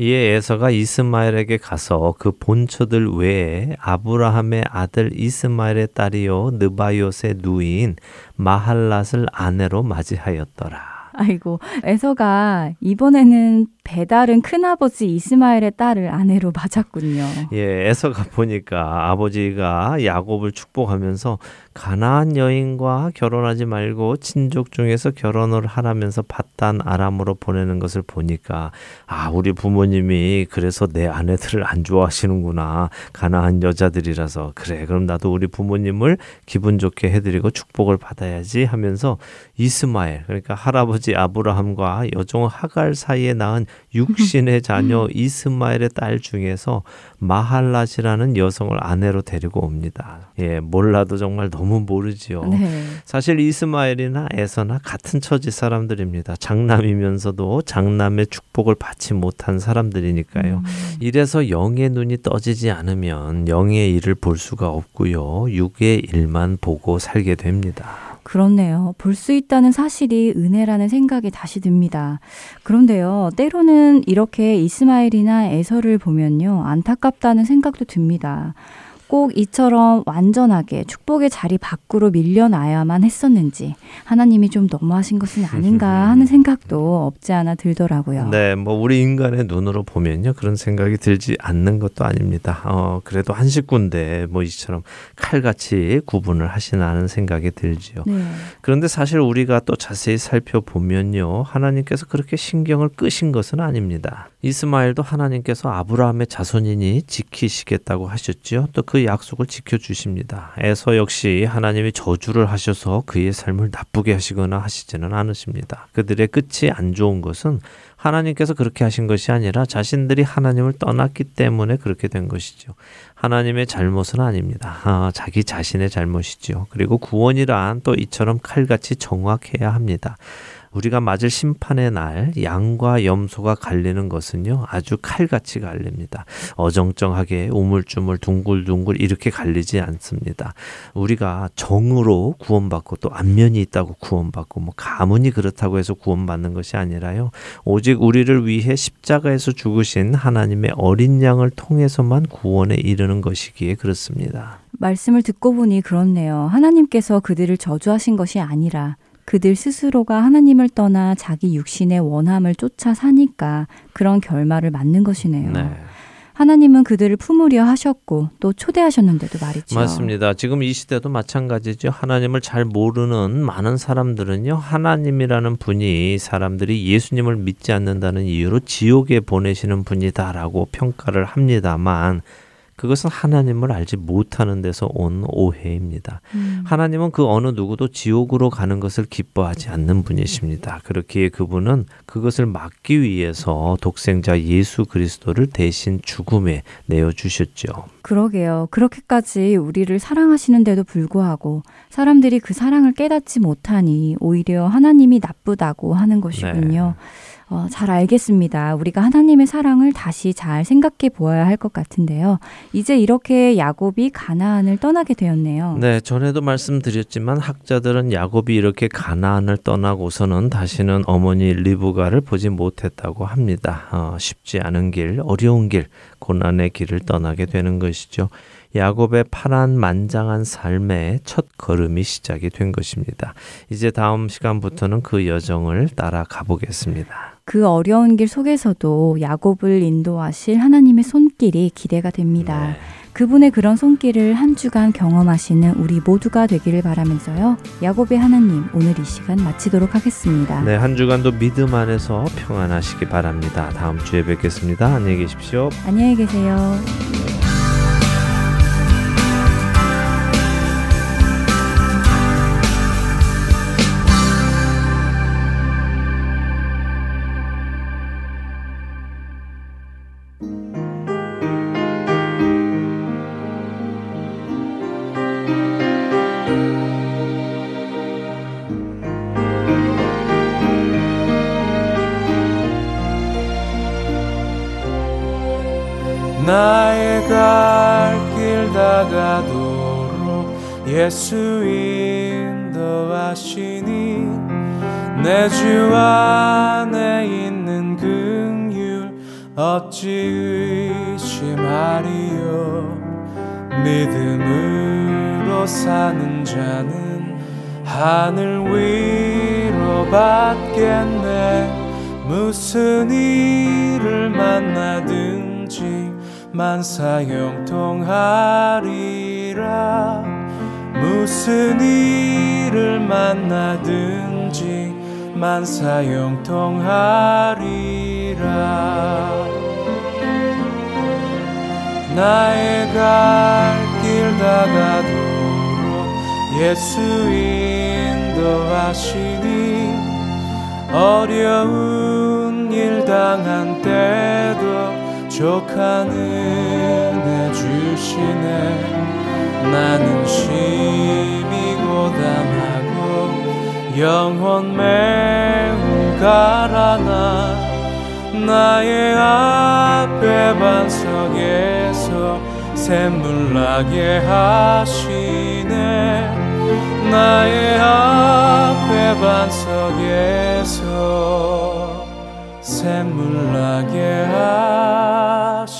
이에 에서가 이스마엘에게 가서 그 본처들 외에 아브라함의 아들 이스마엘의 딸이요 느바요의 누이인 마할랏을 아내로 맞이하였더라. 아이고 에서가 이번에는 배달은 큰아버지 이스마엘의 딸을 아내로 맞았군요. 예, 에서가 보니까 아버지가 야곱을 축복하면서 가나안 여인과 결혼하지 말고 친족 중에서 결혼을 하라면서 바단 아람으로 보내는 것을 보니까 아, 우리 부모님이 그래서 내 아내들을 안 좋아하시는구나. 가나안 여자들이라서 그래. 그럼 나도 우리 부모님을 기분 좋게 해 드리고 축복을 받아야지 하면서 이스마엘 그러니까 할아버지 아브라함과 여종 하갈 사이에 낳은 육신의 자녀 이스마엘의 딸 중에서 마할라시라는 여성을 아내로 데리고 옵니다. 예, 몰라도 정말 너무 모르지요. 네. 사실 이스마엘이나 에서나 같은 처지 사람들입니다. 장남이면서도 장남의 축복을 받지 못한 사람들이니까요. 음. 이래서 영의 눈이 떠지지 않으면 영의 일을 볼 수가 없고요. 육의 일만 보고 살게 됩니다. 그렇네요. 볼 수 있다는 사실이 은혜라는 생각이 다시 듭니다. 그런데요, 때로는 이렇게 이스마엘이나 에서를 보면요, 안타깝다는 생각도 듭니다. 꼭 이처럼 완전하게 축복의 자리 밖으로 밀려나야만 했었는지 하나님이 좀 너무하신 것은 아닌가 하는 생각도 없지 않아 들더라고요. 네, 뭐 우리 인간의 눈으로 보면요 그런 생각이 들지 않는 것도 아닙니다. 어, 그래도 한 식구인데 뭐 이처럼 칼같이 구분을 하시나 하는 생각이 들지요. 네. 그런데 사실 우리가 또 자세히 살펴보면요 하나님께서 그렇게 신경을 끄신 것은 아닙니다. 이스마엘도 하나님께서 아브라함의 자손이니 지키시겠다고 하셨지요. 또그 약속을 지켜주십니다. 에서 역시 하나님이 저주를 하셔서 그의 삶을 나쁘게 하시거나 하시지는 않으십니다. 그들의 끝이 안 좋은 것은 하나님께서 그렇게 하신 것이 아니라 자신들이 하나님을 떠났기 때문에 그렇게 된 것이죠. 하나님의 잘못은 아닙니다. 아, 자기 자신의 잘못이죠. 그리고 구원이란 또 이처럼 칼같이 정확해야 합니다. 우리가 맞을 심판의 날 양과 염소가 갈리는 것은요 아주 칼같이 갈립니다. 어정쩡하게 우물쭈물 둥글둥글 이렇게 갈리지 않습니다. 우리가 정으로 구원받고 또 안면이 있다고 구원받고 뭐 가문이 그렇다고 해서 구원받는 것이 아니라요 오직 우리를 위해 십자가에서 죽으신 하나님의 어린 양을 통해서만 구원에 이르는 것이기에 그렇습니다. 말씀을 듣고 보니 그렇네요. 하나님께서 그들을 저주하신 것이 아니라 그들 스스로가 하나님을 떠나 자기 육신의 원함을 쫓아 사니까 그런 결말을 맞는 것이네요. 네. 하나님은 그들을 품으려 하셨고 또 초대하셨는데도 말이죠. 맞습니다. 지금 이 시대도 마찬가지죠. 하나님을 잘 모르는 많은 사람들은요. 하나님이라는 분이 사람들이 예수님을 믿지 않는다는 이유로 지옥에 보내시는 분이다라고 평가를 합니다만 그것은 하나님을 알지 못하는 데서 온 오해입니다. 음. 하나님은 그 어느 누구도 지옥으로 가는 것을 기뻐하지 않는 분이십니다. 그렇기에 그분은 그것을 막기 위해서 독생자 예수 그리스도를 대신 죽음에 내어 주셨죠. 그러게요. 그렇게까지 우리를 사랑하시는데도 불구하고 사람들이 그 사랑을 깨닫지 못하니 오히려 하나님이 나쁘다고 하는 것이군요. 네. 어, 잘 알겠습니다. 우리가 하나님의 사랑을 다시 잘 생각해 보아야 할 것 같은데요. 이제 이렇게 야곱이 가나안을 떠나게 되었네요. 네, 전에도 말씀드렸지만 학자들은 야곱이 이렇게 가나안을 떠나고서는 다시는 어머니 리브가를 보지 못했다고 합니다. 어, 쉽지 않은 길, 어려운 길, 고난의 길을 떠나게 되는 것이죠. 야곱의 파란 만장한 삶의 첫 걸음이 시작이 된 것입니다. 이제 다음 시간부터는 그 여정을 따라가 보겠습니다. 그 어려운 길 속에서도 야곱을 인도하실 하나님의 손길이 기대가 됩니다. 네. 그분의 그런 손길을 한 주간 경험하시는 우리 모두가 되기를 바라면서요. 야곱의 하나님 오늘 이 시간 마치도록 하겠습니다. 네, 한 주간도 믿음 안에서 평안하시기 바랍니다. 다음 주에 뵙겠습니다. 안녕히 계십시오. 안녕히 계세요. 예수 인도하시니 내 주 안에 있는 긍휼 어찌 의심하리요? 믿음으로 사는 자는 하늘 위로 받겠네. 무슨 일을 만나든지 만사 형통하리라 무슨 일을 만나든지 만사형통하리라. 나의 갈 길 다가도록 예수 인도하시니 어려운 일다 상한 때도 족한 은혜 주시네 나는 심히 고담하고 영혼 매우 가라나 나의 앞에 반석에서 샘물 나게 하시네. 나의 앞에 반석에서 샘물 나게 하시네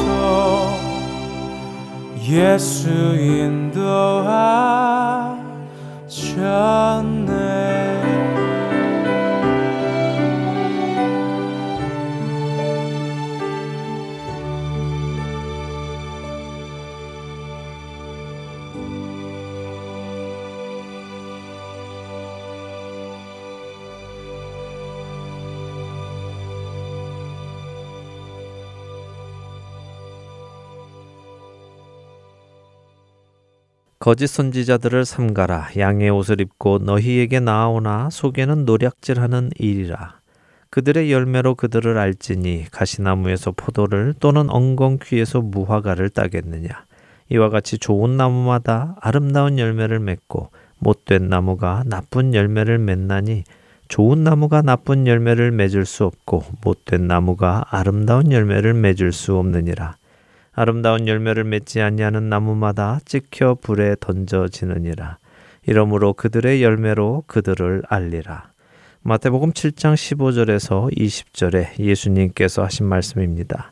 예수 인도하셨네 거짓 선지자들을 삼가라. 양의 옷을 입고 너희에게 나아오나 속에는 노략질하는 일이라. 그들의 열매로 그들을 알지니 가시나무에서 포도를 또는 엉겅퀴에서 무화과를 따겠느냐. 이와 같이 좋은 나무마다 아름다운 열매를 맺고 못된 나무가 나쁜 열매를 맺나니 좋은 나무가 나쁜 열매를 맺을 수 없고 못된 나무가 아름다운 열매를 맺을 수 없느니라 아름다운 열매를 맺지 아니하는 나무마다 찍혀 불에 던져지느니라. 이러므로 그들의 열매로 그들을 알리라. 마태복음 7장 15절에서 20절에 예수님께서 하신 말씀입니다.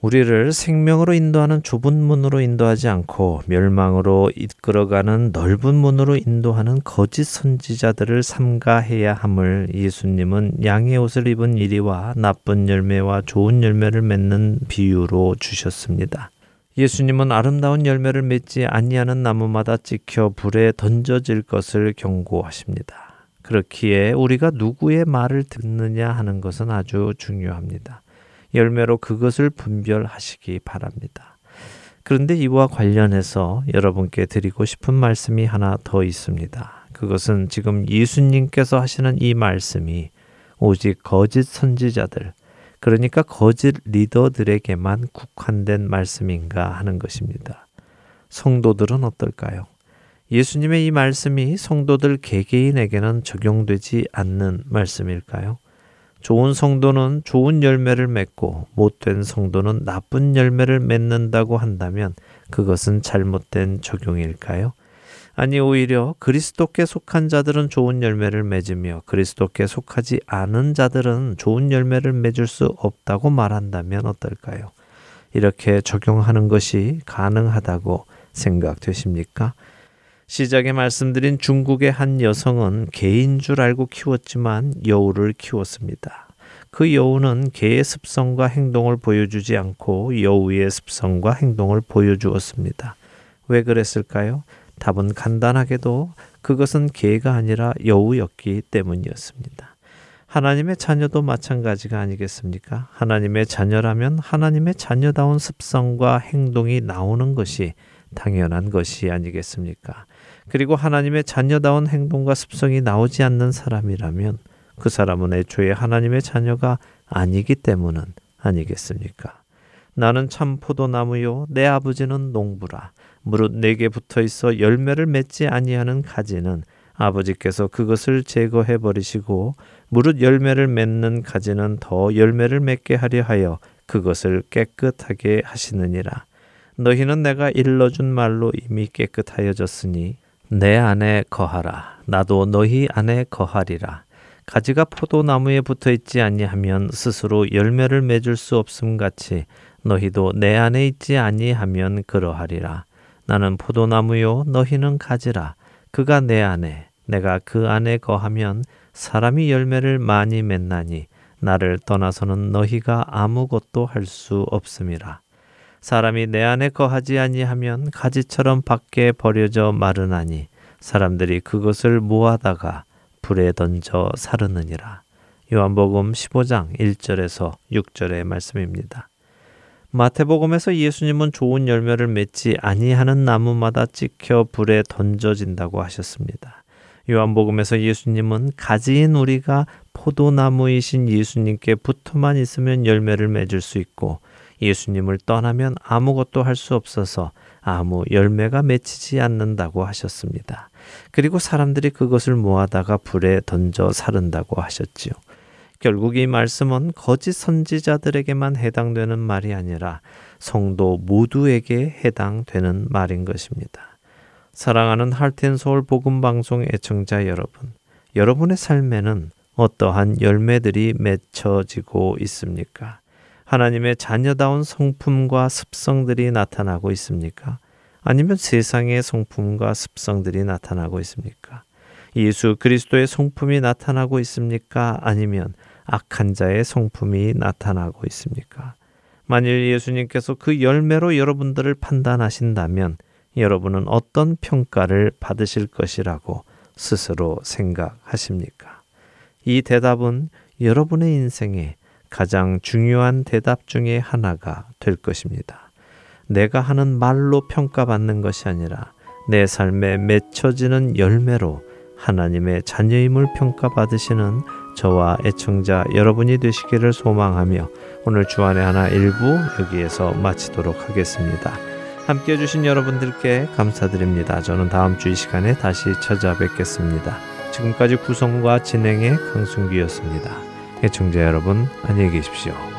우리를 생명으로 인도하는 좁은 문으로 인도하지 않고 멸망으로 이끌어가는 넓은 문으로 인도하는 거짓 선지자들을 삼가해야 함을 예수님은 양의 옷을 입은 이리와 나쁜 열매와 좋은 열매를 맺는 비유로 주셨습니다. 예수님은 아름다운 열매를 맺지 아니하는 나무마다 찍혀 불에 던져질 것을 경고하십니다. 그렇기에 우리가 누구의 말을 듣느냐 하는 것은 아주 중요합니다. 열매로 그것을 분별하시기 바랍니다. 그런데 이와 관련해서 여러분께 드리고 싶은 말씀이 하나 더 있습니다. 그것은 지금 예수님께서 하시는 이 말씀이 오직 거짓 선지자들, 그러니까 거짓 리더들에게만 국한된 말씀인가 하는 것입니다. 성도들은 어떨까요? 예수님의 이 말씀이 성도들 개개인에게는 적용되지 않는 말씀일까요? 좋은 성도는 좋은 열매를 맺고 못된 성도는 나쁜 열매를 맺는다고 한다면 그것은 잘못된 적용일까요? 아니 오히려 그리스도께 속한 자들은 좋은 열매를 맺으며 그리스도께 속하지 않은 자들은 좋은 열매를 맺을 수 없다고 말한다면 어떨까요? 이렇게 적용하는 것이 가능하다고 생각되십니까? 시작에 말씀드린 중국의 한 여성은 개인 줄 알고 키웠지만 여우를 키웠습니다. 그 여우는 개의 습성과 행동을 보여주지 않고 여우의 습성과 행동을 보여주었습니다. 왜 그랬을까요? 답은 간단하게도 그것은 개가 아니라 여우였기 때문이었습니다. 하나님의 자녀도 마찬가지가 아니겠습니까? 하나님의 자녀라면 하나님의 자녀다운 습성과 행동이 나오는 것이 당연한 것이 아니겠습니까? 그리고 하나님의 자녀다운 행동과 습성이 나오지 않는 사람이라면 그 사람은 애초에 하나님의 자녀가 아니기 때문은 아니겠습니까? 나는 참 포도나무요 내 아버지는 농부라 무릇 내게 붙어 있어 열매를 맺지 아니하는 가지는 아버지께서 그것을 제거해 버리시고 무릇 열매를 맺는 가지는 더 열매를 맺게 하려 하여 그것을 깨끗하게 하시느니라 너희는 내가 일러준 말로 이미 깨끗하여졌으니 내 안에 거하라. 나도 너희 안에 거하리라. 가지가 포도나무에 붙어 있지 아니하면 스스로 열매를 맺을 수 없음 같이 너희도 내 안에 있지 아니하면 그러하리라. 나는 포도나무요 너희는 가지라. 그가 내 안에 내가 그 안에 거하면 사람이 열매를 많이 맺나니 나를 떠나서는 너희가 아무것도 할 수 없음이라 사람이 내 안에 거하지 아니하면 가지처럼 밖에 버려져 마르나니 사람들이 그것을 모아다가 불에 던져 사르느니라. 요한복음 15장 1절에서 6절의 말씀입니다. 마태복음에서 예수님은 좋은 열매를 맺지 아니하는 나무마다 찍혀 불에 던져진다고 하셨습니다. 요한복음에서 예수님은 가지인 우리가 포도나무이신 예수님께 붙어만 있으면 열매를 맺을 수 있고 예수님을 떠나면 아무것도 할 수 없어서 아무 열매가 맺히지 않는다고 하셨습니다. 그리고 사람들이 그것을 모아다가 불에 던져 사른다고 하셨지요. 결국 이 말씀은 거짓 선지자들에게만 해당되는 말이 아니라 성도 모두에게 해당되는 말인 것입니다. 사랑하는 할텐 서울 복음 방송 애청자 여러분, 여러분의 삶에는 어떠한 열매들이 맺혀지고 있습니까? 하나님의 자녀다운 성품과 습성들이 나타나고 있습니까? 아니면 세상의 성품과 습성들이 나타나고 있습니까? 예수 그리스도의 성품이 나타나고 있습니까? 아니면 악한 자의 성품이 나타나고 있습니까? 만일 예수님께서 그 열매로 여러분들을 판단하신다면 여러분은 어떤 평가를 받으실 것이라고 스스로 생각하십니까? 이 대답은 여러분의 인생에 가장 중요한 대답 중의 하나가 될 것입니다. 내가 하는 말로 평가받는 것이 아니라 내 삶에 맺혀지는 열매로 하나님의 자녀임을 평가받으시는 저와 애청자 여러분이 되시기를 소망하며 오늘 주안의 하나 일부 여기에서 마치도록 하겠습니다. 함께 해주신 여러분들께 감사드립니다. 저는 다음 주 이 시간에 다시 찾아뵙겠습니다. 지금까지 구성과 진행의 강순기였습니다. 애청자 여러분 안녕히 계십시오.